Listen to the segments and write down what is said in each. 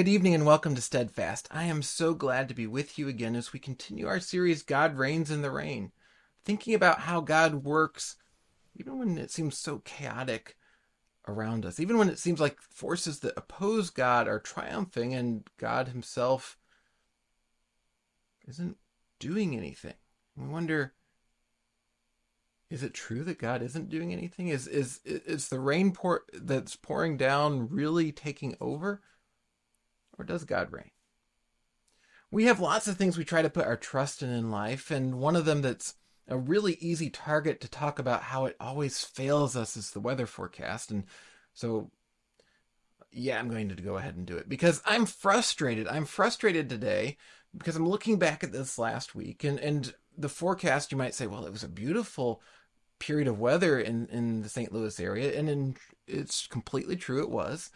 Good evening and welcome to Steadfast. I am so glad to be with you again as we continue our series, God Reigns in the Rain, thinking about how God works even when it seems so chaotic around us, even when it seems like forces that oppose God are triumphing and God Himself isn't doing anything. We wonder is it true that God isn't doing anything? Is is is the rain pour that's pouring down really taking over? Or does God reign? We have lots of things we try to put our trust in in life, and one of them that's a really easy target to talk about how it always fails us is the weather forecast. And so, yeah, I'm going to go ahead and do it because I'm frustrated. I'm frustrated today because I'm looking back at this last week and, and the forecast, you might say, well, it was a beautiful period of weather in, in the St. Louis area. And in, it's completely true, it was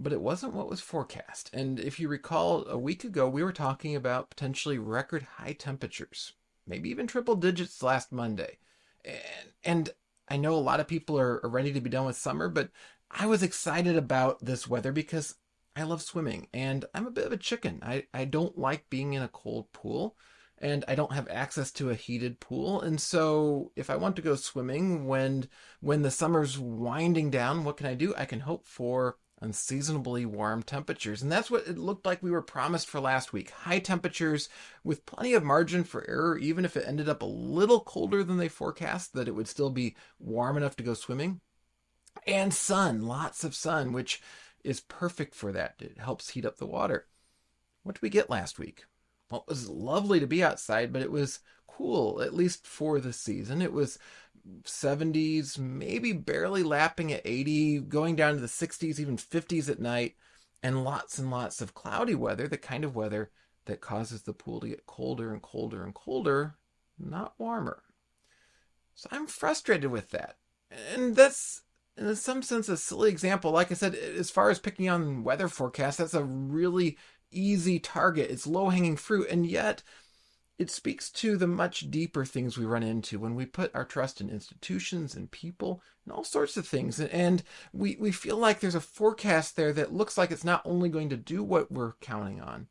but it wasn't what was forecast. And if you recall, a week ago, we were talking about potentially record high temperatures, maybe even triple digits last Monday. And, and I know a lot of people are, are ready to be done with summer, but I was excited about this weather because I love swimming and I'm a bit of a chicken. I, I don't like being in a cold pool and I don't have access to a heated pool. And so if I want to go swimming when when the summer's winding down, what can I do? I can hope for unseasonably warm temperatures. And that's what it looked like we were promised for last week. High temperatures with plenty of margin for error, even if it ended up a little colder than they forecast, that it would still be warm enough to go swimming. And sun, lots of sun, which is perfect for that. It helps heat up the water. What did we get last week? Well, it was lovely to be outside, but it was cool, at least for the season. It was 70s, maybe barely lapping at 80, going down to the 60s, even 50s at night, and lots and lots of cloudy weather, the kind of weather that causes the pool to get colder and colder and colder, not warmer. So I'm frustrated with that. And that's, in some sense, a silly example. Like I said, as far as picking on weather forecasts, that's a really easy target. It's low hanging fruit. And yet, it speaks to the much deeper things we run into when we put our trust in institutions and people and all sorts of things. And we, we feel like there's a forecast there that looks like it's not only going to do what we're counting on,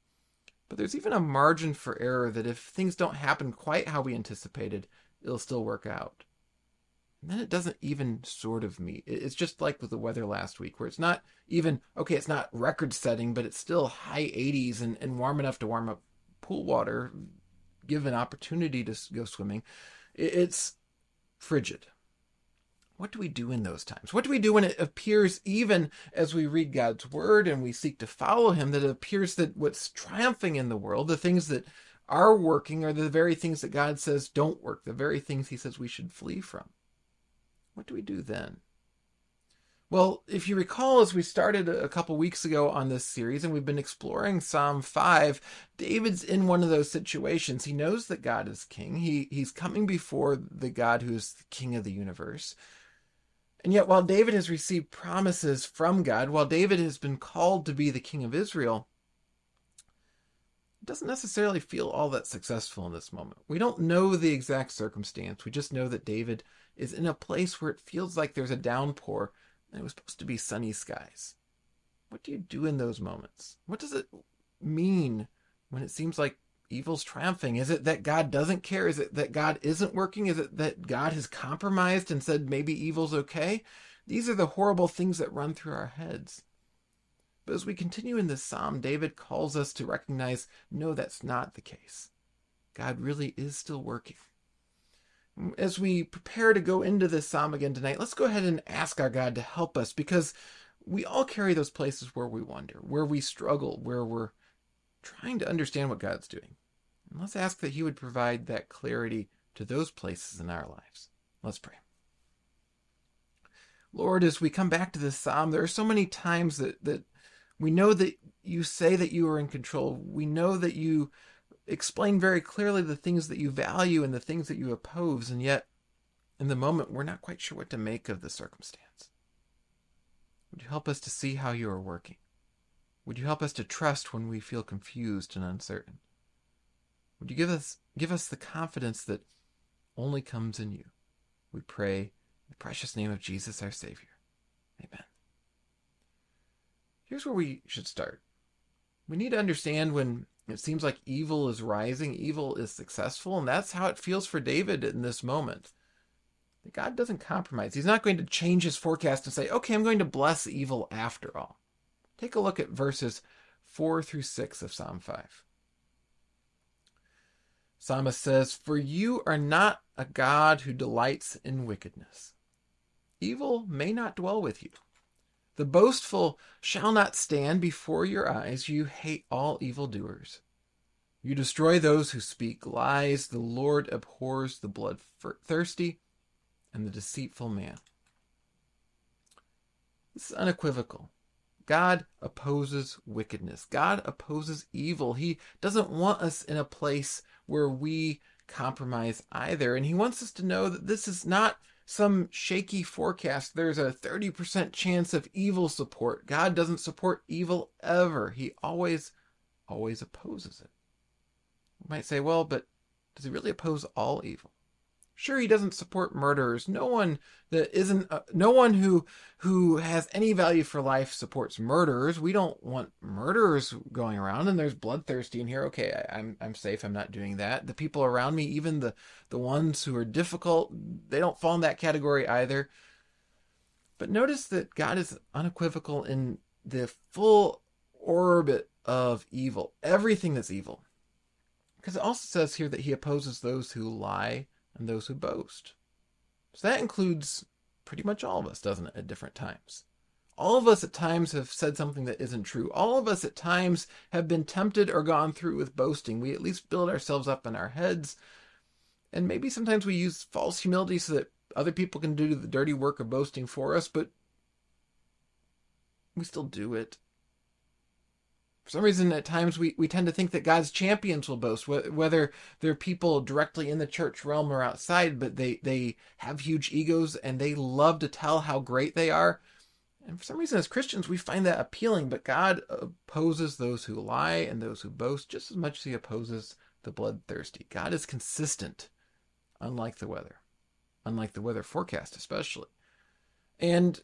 but there's even a margin for error that if things don't happen quite how we anticipated, it'll still work out. Then it doesn't even sort of meet. It's just like with the weather last week, where it's not even, okay, it's not record setting, but it's still high 80s and, and warm enough to warm up pool water give an opportunity to go swimming, it's frigid. What do we do in those times? What do we do when it appears, even as we read God's word and we seek to follow Him, that it appears that what's triumphing in the world, the things that are working, are the very things that God says don't work, the very things He says we should flee from? What do we do then? Well, if you recall, as we started a couple weeks ago on this series and we've been exploring Psalm 5, David's in one of those situations. He knows that God is king. He, he's coming before the God who is the king of the universe. And yet, while David has received promises from God, while David has been called to be the king of Israel, it doesn't necessarily feel all that successful in this moment. We don't know the exact circumstance. We just know that David is in a place where it feels like there's a downpour and it was supposed to be sunny skies. What do you do in those moments? What does it mean when it seems like evil's triumphing? Is it that God doesn't care? Is it that God isn't working? Is it that God has compromised and said maybe evil's okay? These are the horrible things that run through our heads. But as we continue in this psalm, David calls us to recognize no, that's not the case. God really is still working as we prepare to go into this psalm again tonight, let's go ahead and ask our God to help us because we all carry those places where we wonder, where we struggle, where we're trying to understand what God's doing. And let's ask that He would provide that clarity to those places in our lives. Let's pray. Lord, as we come back to this psalm, there are so many times that, that we know that you say that you are in control. We know that you explain very clearly the things that you value and the things that you oppose, and yet in the moment we're not quite sure what to make of the circumstance. Would you help us to see how you are working? Would you help us to trust when we feel confused and uncertain? Would you give us give us the confidence that only comes in you? We pray in the precious name of Jesus our Savior. Amen. Here's where we should start. We need to understand when it seems like evil is rising, evil is successful, and that's how it feels for David in this moment. God doesn't compromise. He's not going to change his forecast and say, okay, I'm going to bless evil after all. Take a look at verses 4 through 6 of Psalm 5. Psalmist says, For you are not a God who delights in wickedness. Evil may not dwell with you. The boastful shall not stand before your eyes. You hate all evildoers. You destroy those who speak lies. The Lord abhors the bloodthirsty and the deceitful man. This is unequivocal. God opposes wickedness. God opposes evil. He doesn't want us in a place where we compromise either. And He wants us to know that this is not some shaky forecast. There's a 30% chance of evil support. God doesn't support evil ever. He always, always opposes it. You might say, well, but does he really oppose all evil? Sure, he doesn't support murderers. No one that isn't, uh, no one who who has any value for life supports murderers. We don't want murderers going around. And there's bloodthirsty in here. Okay, I, I'm I'm safe. I'm not doing that. The people around me, even the the ones who are difficult, they don't fall in that category either. But notice that God is unequivocal in the full orbit of evil, everything that's evil. Because it also says here that he opposes those who lie and those who boast. So that includes pretty much all of us, doesn't it, at different times? All of us at times have said something that isn't true. All of us at times have been tempted or gone through with boasting. We at least build ourselves up in our heads. And maybe sometimes we use false humility so that other people can do the dirty work of boasting for us, but we still do it. For some reason, at times we, we tend to think that God's champions will boast, whether they're people directly in the church realm or outside, but they, they have huge egos and they love to tell how great they are. And for some reason, as Christians, we find that appealing, but God opposes those who lie and those who boast just as much as he opposes the bloodthirsty. God is consistent, unlike the weather, unlike the weather forecast, especially. And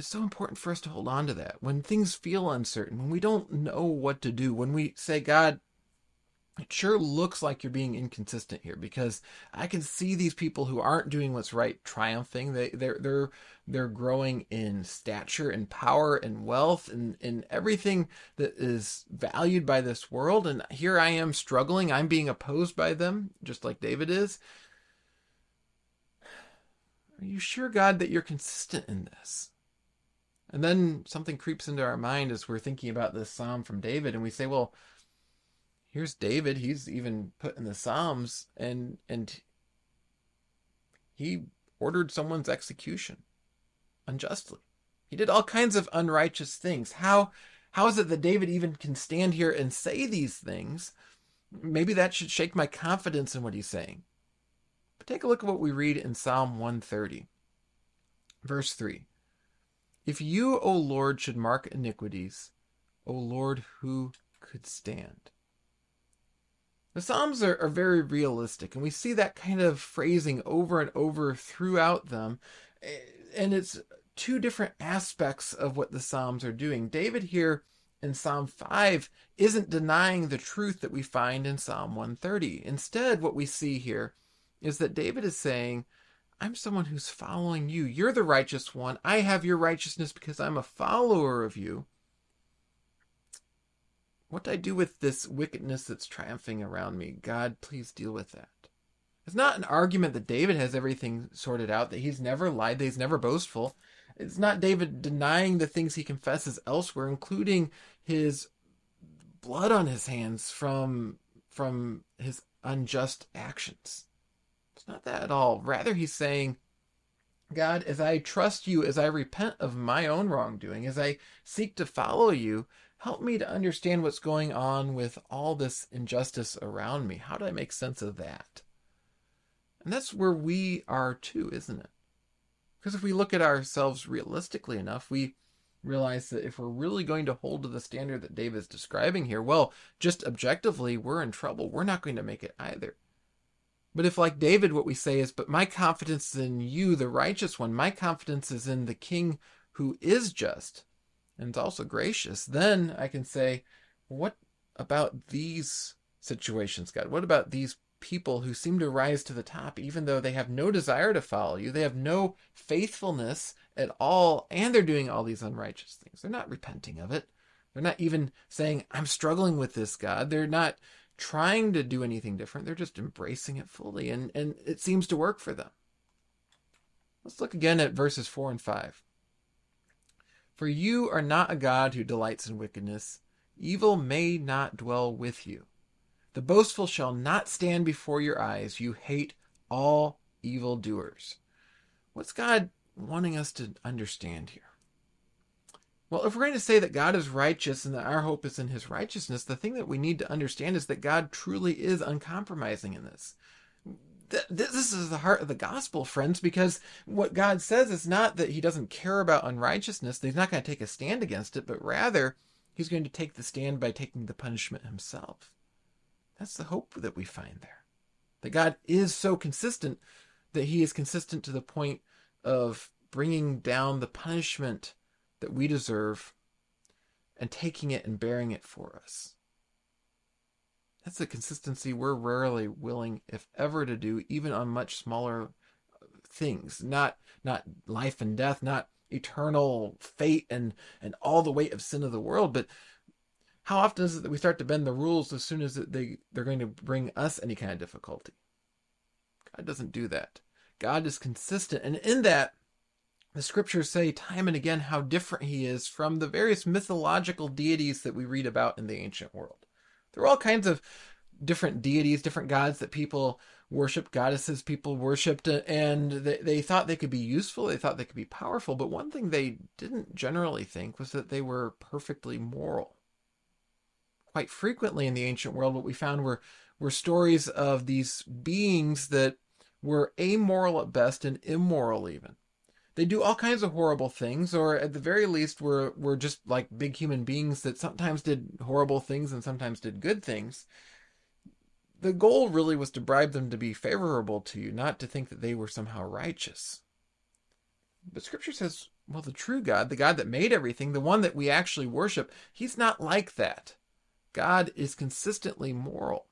it's so important for us to hold on to that. When things feel uncertain, when we don't know what to do, when we say, God, it sure looks like you're being inconsistent here because I can see these people who aren't doing what's right triumphing. They they're they're they're growing in stature and power and wealth and, and everything that is valued by this world. And here I am struggling. I'm being opposed by them, just like David is. Are you sure, God, that you're consistent in this? And then something creeps into our mind as we're thinking about this psalm from David, and we say, well, here's David. He's even put in the Psalms, and and he ordered someone's execution unjustly. He did all kinds of unrighteous things. How how is it that David even can stand here and say these things? Maybe that should shake my confidence in what he's saying. But take a look at what we read in Psalm 130, verse 3. If you, O Lord, should mark iniquities, O Lord, who could stand? The Psalms are, are very realistic, and we see that kind of phrasing over and over throughout them. Eh, and it's two different aspects of what the Psalms are doing. David here in Psalm 5 isn't denying the truth that we find in Psalm 130. Instead, what we see here is that David is saying, I'm someone who's following you. You're the righteous one. I have your righteousness because I'm a follower of you. What do I do with this wickedness that's triumphing around me? God, please deal with that. It's not an argument that David has everything sorted out, that he's never lied, that he's never boastful. It's not David denying the things he confesses elsewhere, including his blood on his hands from from his unjust actions. It's not that at all. Rather, he's saying, God, as I trust you, as I repent of my own wrongdoing, as I seek to follow you, help me to understand what's going on with all this injustice around me. How do I make sense of that? And that's where we are too, isn't it? Because if we look at ourselves realistically enough, we realize that if we're really going to hold to the standard that David's describing here, well, just objectively, we're in trouble. We're not going to make it either. But if, like David, what we say is, But my confidence is in you, the righteous one, my confidence is in the king who is just, and it's also gracious, then I can say, what about these situations, God? What about these people who seem to rise to the top, even though they have no desire to follow you? They have no faithfulness at all, and they're doing all these unrighteous things. They're not repenting of it. They're not even saying, I'm struggling with this, God. They're not trying to do anything different. They're just embracing it fully, and, and it seems to work for them. Let's look again at verses 4 and 5. For you are not a God who delights in wickedness. Evil may not dwell with you. The boastful shall not stand before your eyes. You hate all evildoers. What's God wanting us to understand here? Well, if we're going to say that God is righteous and that our hope is in his righteousness, the thing that we need to understand is that God truly is uncompromising in this this is the heart of the gospel, friends, because what God says is not that he doesn't care about unrighteousness, that he's not going to take a stand against it, but rather he's going to take the stand by taking the punishment himself. That's the hope that we find there. That God is so consistent that he is consistent to the point of bringing down the punishment that we deserve and taking it and bearing it for us. That's a consistency we're rarely willing, if ever, to do, even on much smaller things. Not not life and death, not eternal fate and and all the weight of sin of the world, but how often is it that we start to bend the rules as soon as they they're going to bring us any kind of difficulty? God doesn't do that. God is consistent, and in that, the scriptures say time and again how different He is from the various mythological deities that we read about in the ancient world. There were all kinds of different deities, different gods that people worshiped, goddesses people worshipped, and they, they thought they could be useful, they thought they could be powerful, but one thing they didn't generally think was that they were perfectly moral. Quite frequently in the ancient world, what we found were, were stories of these beings that were amoral at best and immoral even they do all kinds of horrible things, or at the very least, were were just like big human beings that sometimes did horrible things and sometimes did good things. The goal really was to bribe them to be favorable to you, not to think that they were somehow righteous. But Scripture says, well, the true God, the God that made everything, the one that we actually worship, he's not like that. God is consistently moral.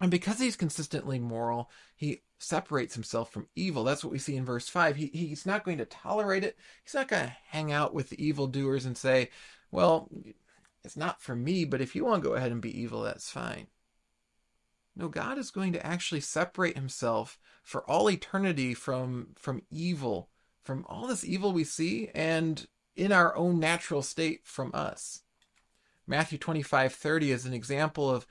And because he's consistently moral, he separates himself from evil. That's what we see in verse 5. He, he's not going to tolerate it. He's not going to hang out with the evildoers and say, well, it's not for me, but if you want to go ahead and be evil, that's fine. No, God is going to actually separate himself for all eternity from, from evil, from all this evil we see, and in our own natural state from us. Matthew 25 30 is an example of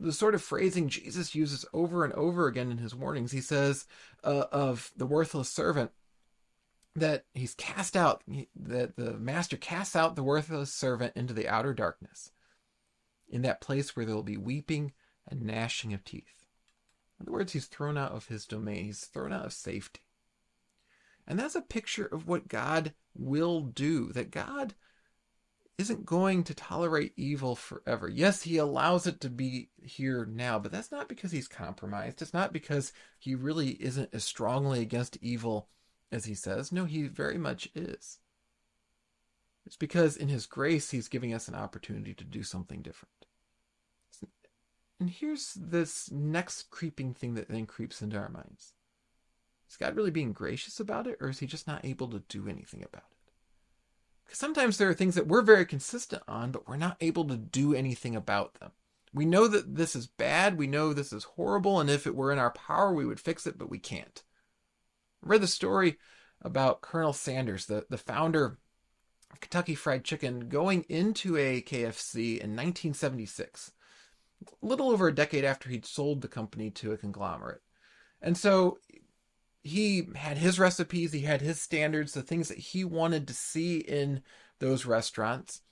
the sort of phrasing Jesus uses over and over again in his warnings. He says uh, of the worthless servant that he's cast out, that the master casts out the worthless servant into the outer darkness, in that place where there will be weeping and gnashing of teeth. In other words, he's thrown out of his domain, he's thrown out of safety. And that's a picture of what God will do, that God isn't going to tolerate evil forever. Yes, he allows it to be here now, but that's not because he's compromised. It's not because he really isn't as strongly against evil as he says. No, he very much is. It's because in his grace, he's giving us an opportunity to do something different. And here's this next creeping thing that then creeps into our minds. Is God really being gracious about it, or is he just not able to do anything about it? Because sometimes there are things that we're very consistent on, but we're not able to do anything about them. We know that this is bad, we know this is horrible, and if it were in our power, we would fix it, but we can't. I read the story about Colonel Sanders, the, the founder of Kentucky Fried Chicken, going into a KFC in 1976, a little over a decade after he'd sold the company to a conglomerate. And so he had his recipes, he had his standards, the things that he wanted to see in those restaurants.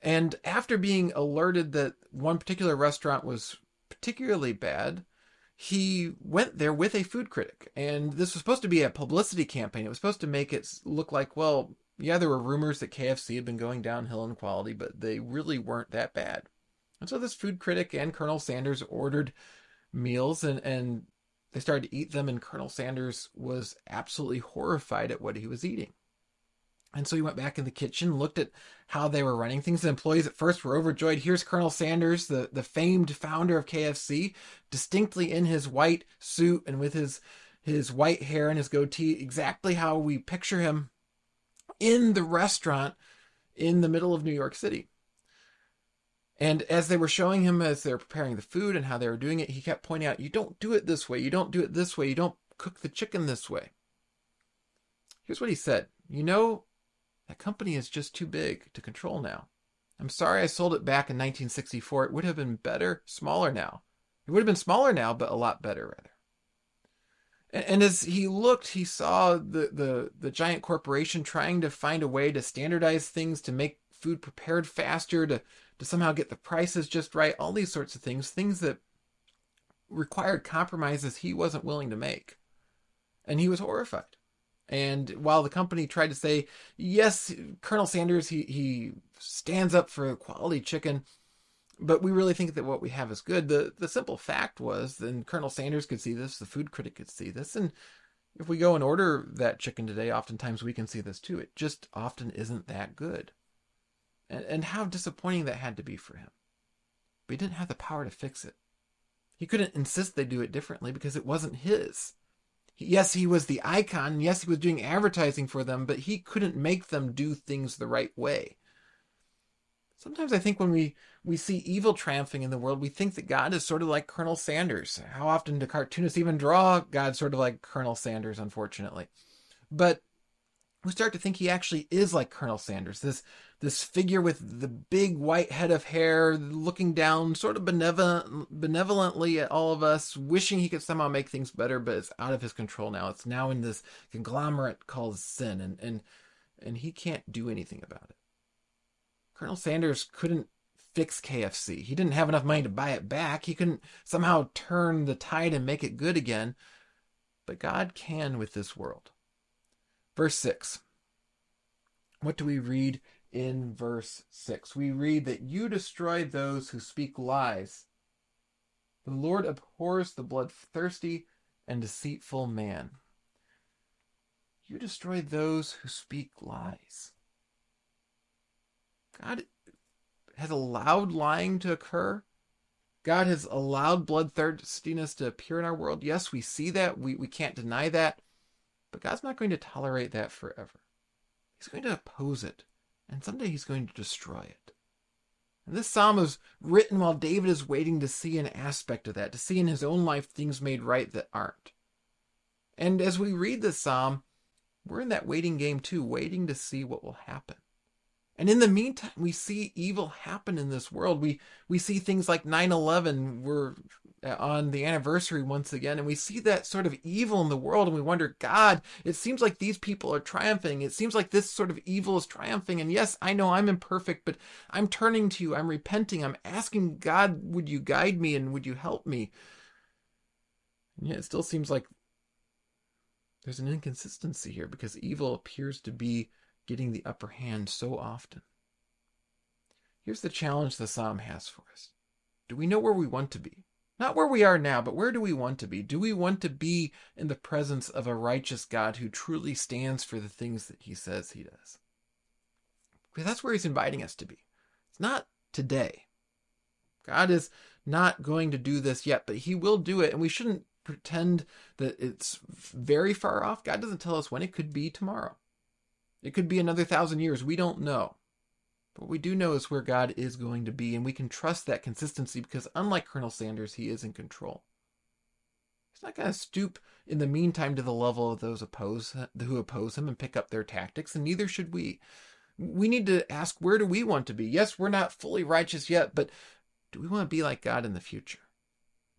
And after being alerted that one particular restaurant was particularly bad, he went there with a food critic. And this was supposed to be a publicity campaign. It was supposed to make it look like, well, yeah, there were rumors that KFC had been going downhill in quality, but they really weren't that bad. And so this food critic and Colonel Sanders ordered meals and, and they started to eat them, and Colonel Sanders was absolutely horrified at what he was eating. And so he went back in the kitchen, looked at how they were running things. The employees at first were overjoyed. Here's Colonel Sanders, the, the famed founder of KFC, distinctly in his white suit and with his his white hair and his goatee, exactly how we picture him in the restaurant in the middle of New York City. And as they were showing him as they were preparing the food and how they were doing it, he kept pointing out, You don't do it this way. You don't do it this way. You don't cook the chicken this way. Here's what he said You know, that company is just too big to control now. I'm sorry I sold it back in 1964. It would have been better, smaller now. It would have been smaller now, but a lot better, rather. And, as he looked, he saw the, the, the giant corporation trying to find a way to standardize things, to make food prepared faster, to, to somehow get the prices just right, all these sorts of things, things that required compromises he wasn't willing to make. And he was horrified. And while the company tried to say, yes, Colonel Sanders, he, he stands up for quality chicken, but we really think that what we have is good. The the simple fact was, and Colonel Sanders could see this, the food critic could see this, and if we go and order that chicken today, oftentimes we can see this too. It just often isn't that good. And, and how disappointing that had to be for him. But he didn't have the power to fix it. He couldn't insist they do it differently because it wasn't his yes, he was the icon. Yes, he was doing advertising for them, but he couldn't make them do things the right way. Sometimes I think when we, we see evil triumphing in the world, we think that God is sort of like Colonel Sanders. How often do cartoonists even draw God sort of like Colonel Sanders, unfortunately? But we start to think he actually is like Colonel Sanders, this this figure with the big white head of hair, looking down sort of benevolent, benevolently at all of us, wishing he could somehow make things better, but it's out of his control now. It's now in this conglomerate called sin, and and and he can't do anything about it. Colonel Sanders couldn't fix KFC. He didn't have enough money to buy it back. He couldn't somehow turn the tide and make it good again. But God can with this world. Verse 6. What do we read in verse 6? We read that you destroy those who speak lies. The Lord abhors the bloodthirsty and deceitful man. You destroy those who speak lies. God has allowed lying to occur. God has allowed bloodthirstiness to appear in our world. Yes, we see that. We, we can't deny that. But God's not going to tolerate that forever. He's going to oppose it, and someday he's going to destroy it. And this psalm is written while David is waiting to see an aspect of that, to see in his own life things made right that aren't. And as we read this psalm, we're in that waiting game too, waiting to see what will happen. And in the meantime, we see evil happen in this world. We we see things like 9/11. We're Uh, on the anniversary once again, and we see that sort of evil in the world, and we wonder, God, it seems like these people are triumphing. It seems like this sort of evil is triumphing. And yes, I know I'm imperfect, but I'm turning to you. I'm repenting. I'm asking God, would you guide me and would you help me? And yet, it still seems like there's an inconsistency here because evil appears to be getting the upper hand so often. Here's the challenge the psalm has for us Do we know where we want to be? Not where we are now, but where do we want to be? Do we want to be in the presence of a righteous God who truly stands for the things that he says he does? Because that's where he's inviting us to be. It's not today. God is not going to do this yet, but he will do it, and we shouldn't pretend that it's very far off. God doesn't tell us when it could be tomorrow. It could be another thousand years. We don't know. What we do know is where God is going to be, and we can trust that consistency because, unlike Colonel Sanders, he is in control. He's not going to stoop in the meantime to the level of those oppose, who oppose him and pick up their tactics, and neither should we. We need to ask where do we want to be? Yes, we're not fully righteous yet, but do we want to be like God in the future?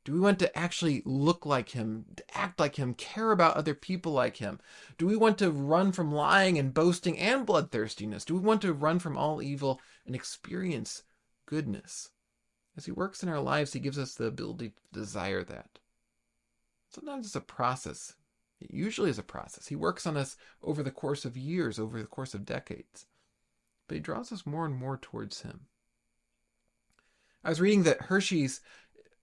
Do we want to actually look like him, act like him, care about other people like him? Do we want to run from lying and boasting and bloodthirstiness? Do we want to run from all evil and experience goodness? As he works in our lives, he gives us the ability to desire that. Sometimes it's a process. It usually is a process. He works on us over the course of years, over the course of decades. But he draws us more and more towards him. I was reading that Hershey's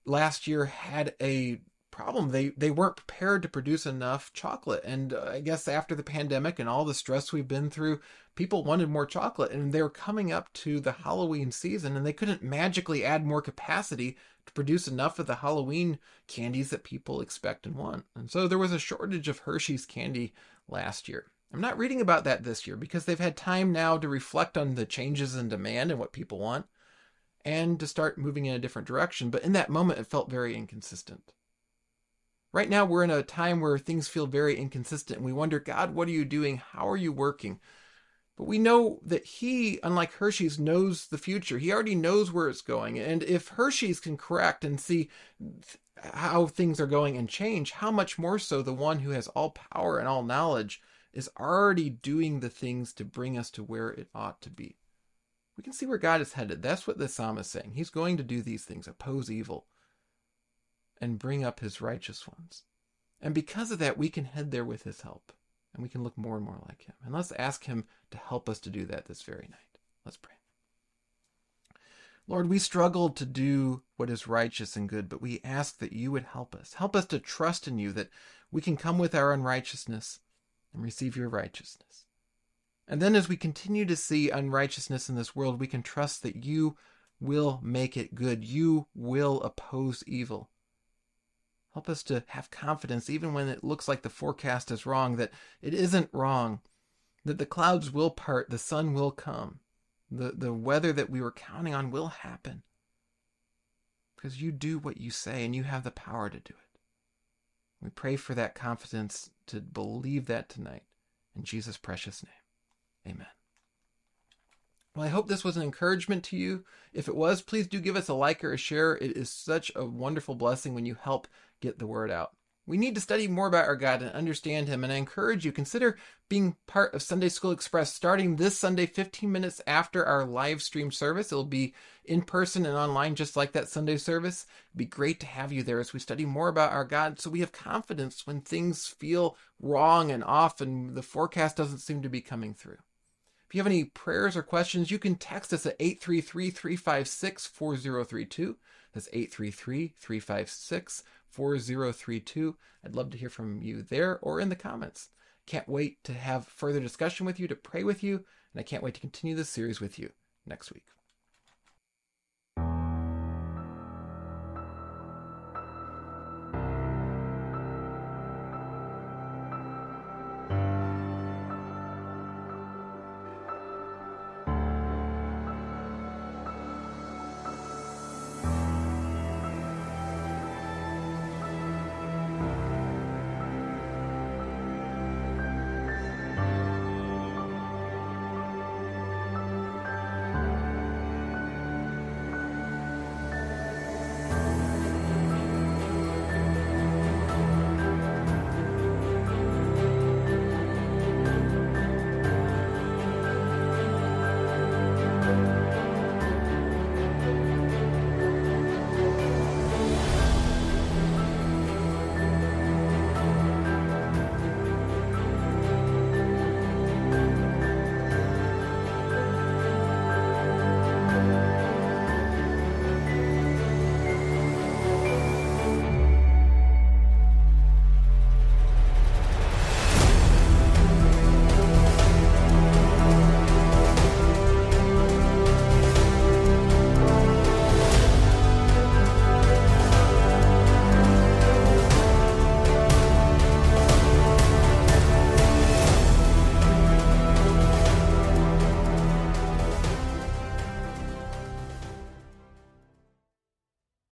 last year had a problem. They they weren't prepared to produce enough chocolate, and uh, I guess after the pandemic and all the stress we've been through, people wanted more chocolate, and they were coming up to the Halloween season, and they couldn't magically add more capacity to produce enough of the Halloween candies that people expect and want. And so there was a shortage of Hershey's candy last year. I'm not reading about that this year because they've had time now to reflect on the changes in demand and what people want and to start moving in a different direction. But in that moment, it felt very inconsistent. Right now, we're in a time where things feel very inconsistent and we wonder, God, what are you doing? How are you working? But we know that he, unlike Hershey's, knows the future. He already knows where it's going. And if Hershey's can correct and see how things are going and change, how much more so the one who has all power and all knowledge is already doing the things to bring us to where it ought to be. We can see where God is headed. That's what the psalm is saying. He's going to do these things, oppose evil, and bring up his righteous ones. And because of that, we can head there with his help and we can look more and more like him. And let's ask him to help us to do that this very night. Let's pray. Lord, we struggle to do what is righteous and good, but we ask that you would help us. Help us to trust in you, that we can come with our unrighteousness and receive your righteousness. And then as we continue to see unrighteousness in this world, we can trust that you will make it good. You will oppose evil. Help us to have confidence, even when it looks like the forecast is wrong, that it isn't wrong, that the clouds will part, the sun will come, the, the weather that we were counting on will happen. Because you do what you say and you have the power to do it. We pray for that confidence to believe that tonight. In Jesus' precious name, amen. Well, I hope this was an encouragement to you. If it was, please do give us a like or a share. It is such a wonderful blessing when you help get the word out. We need to study more about our God and understand Him, and I encourage you consider being part of Sunday School Express starting this Sunday, 15 minutes after our live stream service. It'll be in person and online, just like that Sunday service. It'd be great to have you there as we study more about our God, so we have confidence when things feel wrong and off, and the forecast doesn't seem to be coming through. If you have any prayers or questions, you can text us at 833 356 4032. That's 833 356 4032. I'd love to hear from you there or in the comments. Can't wait to have further discussion with you, to pray with you, and I can't wait to continue this series with you next week.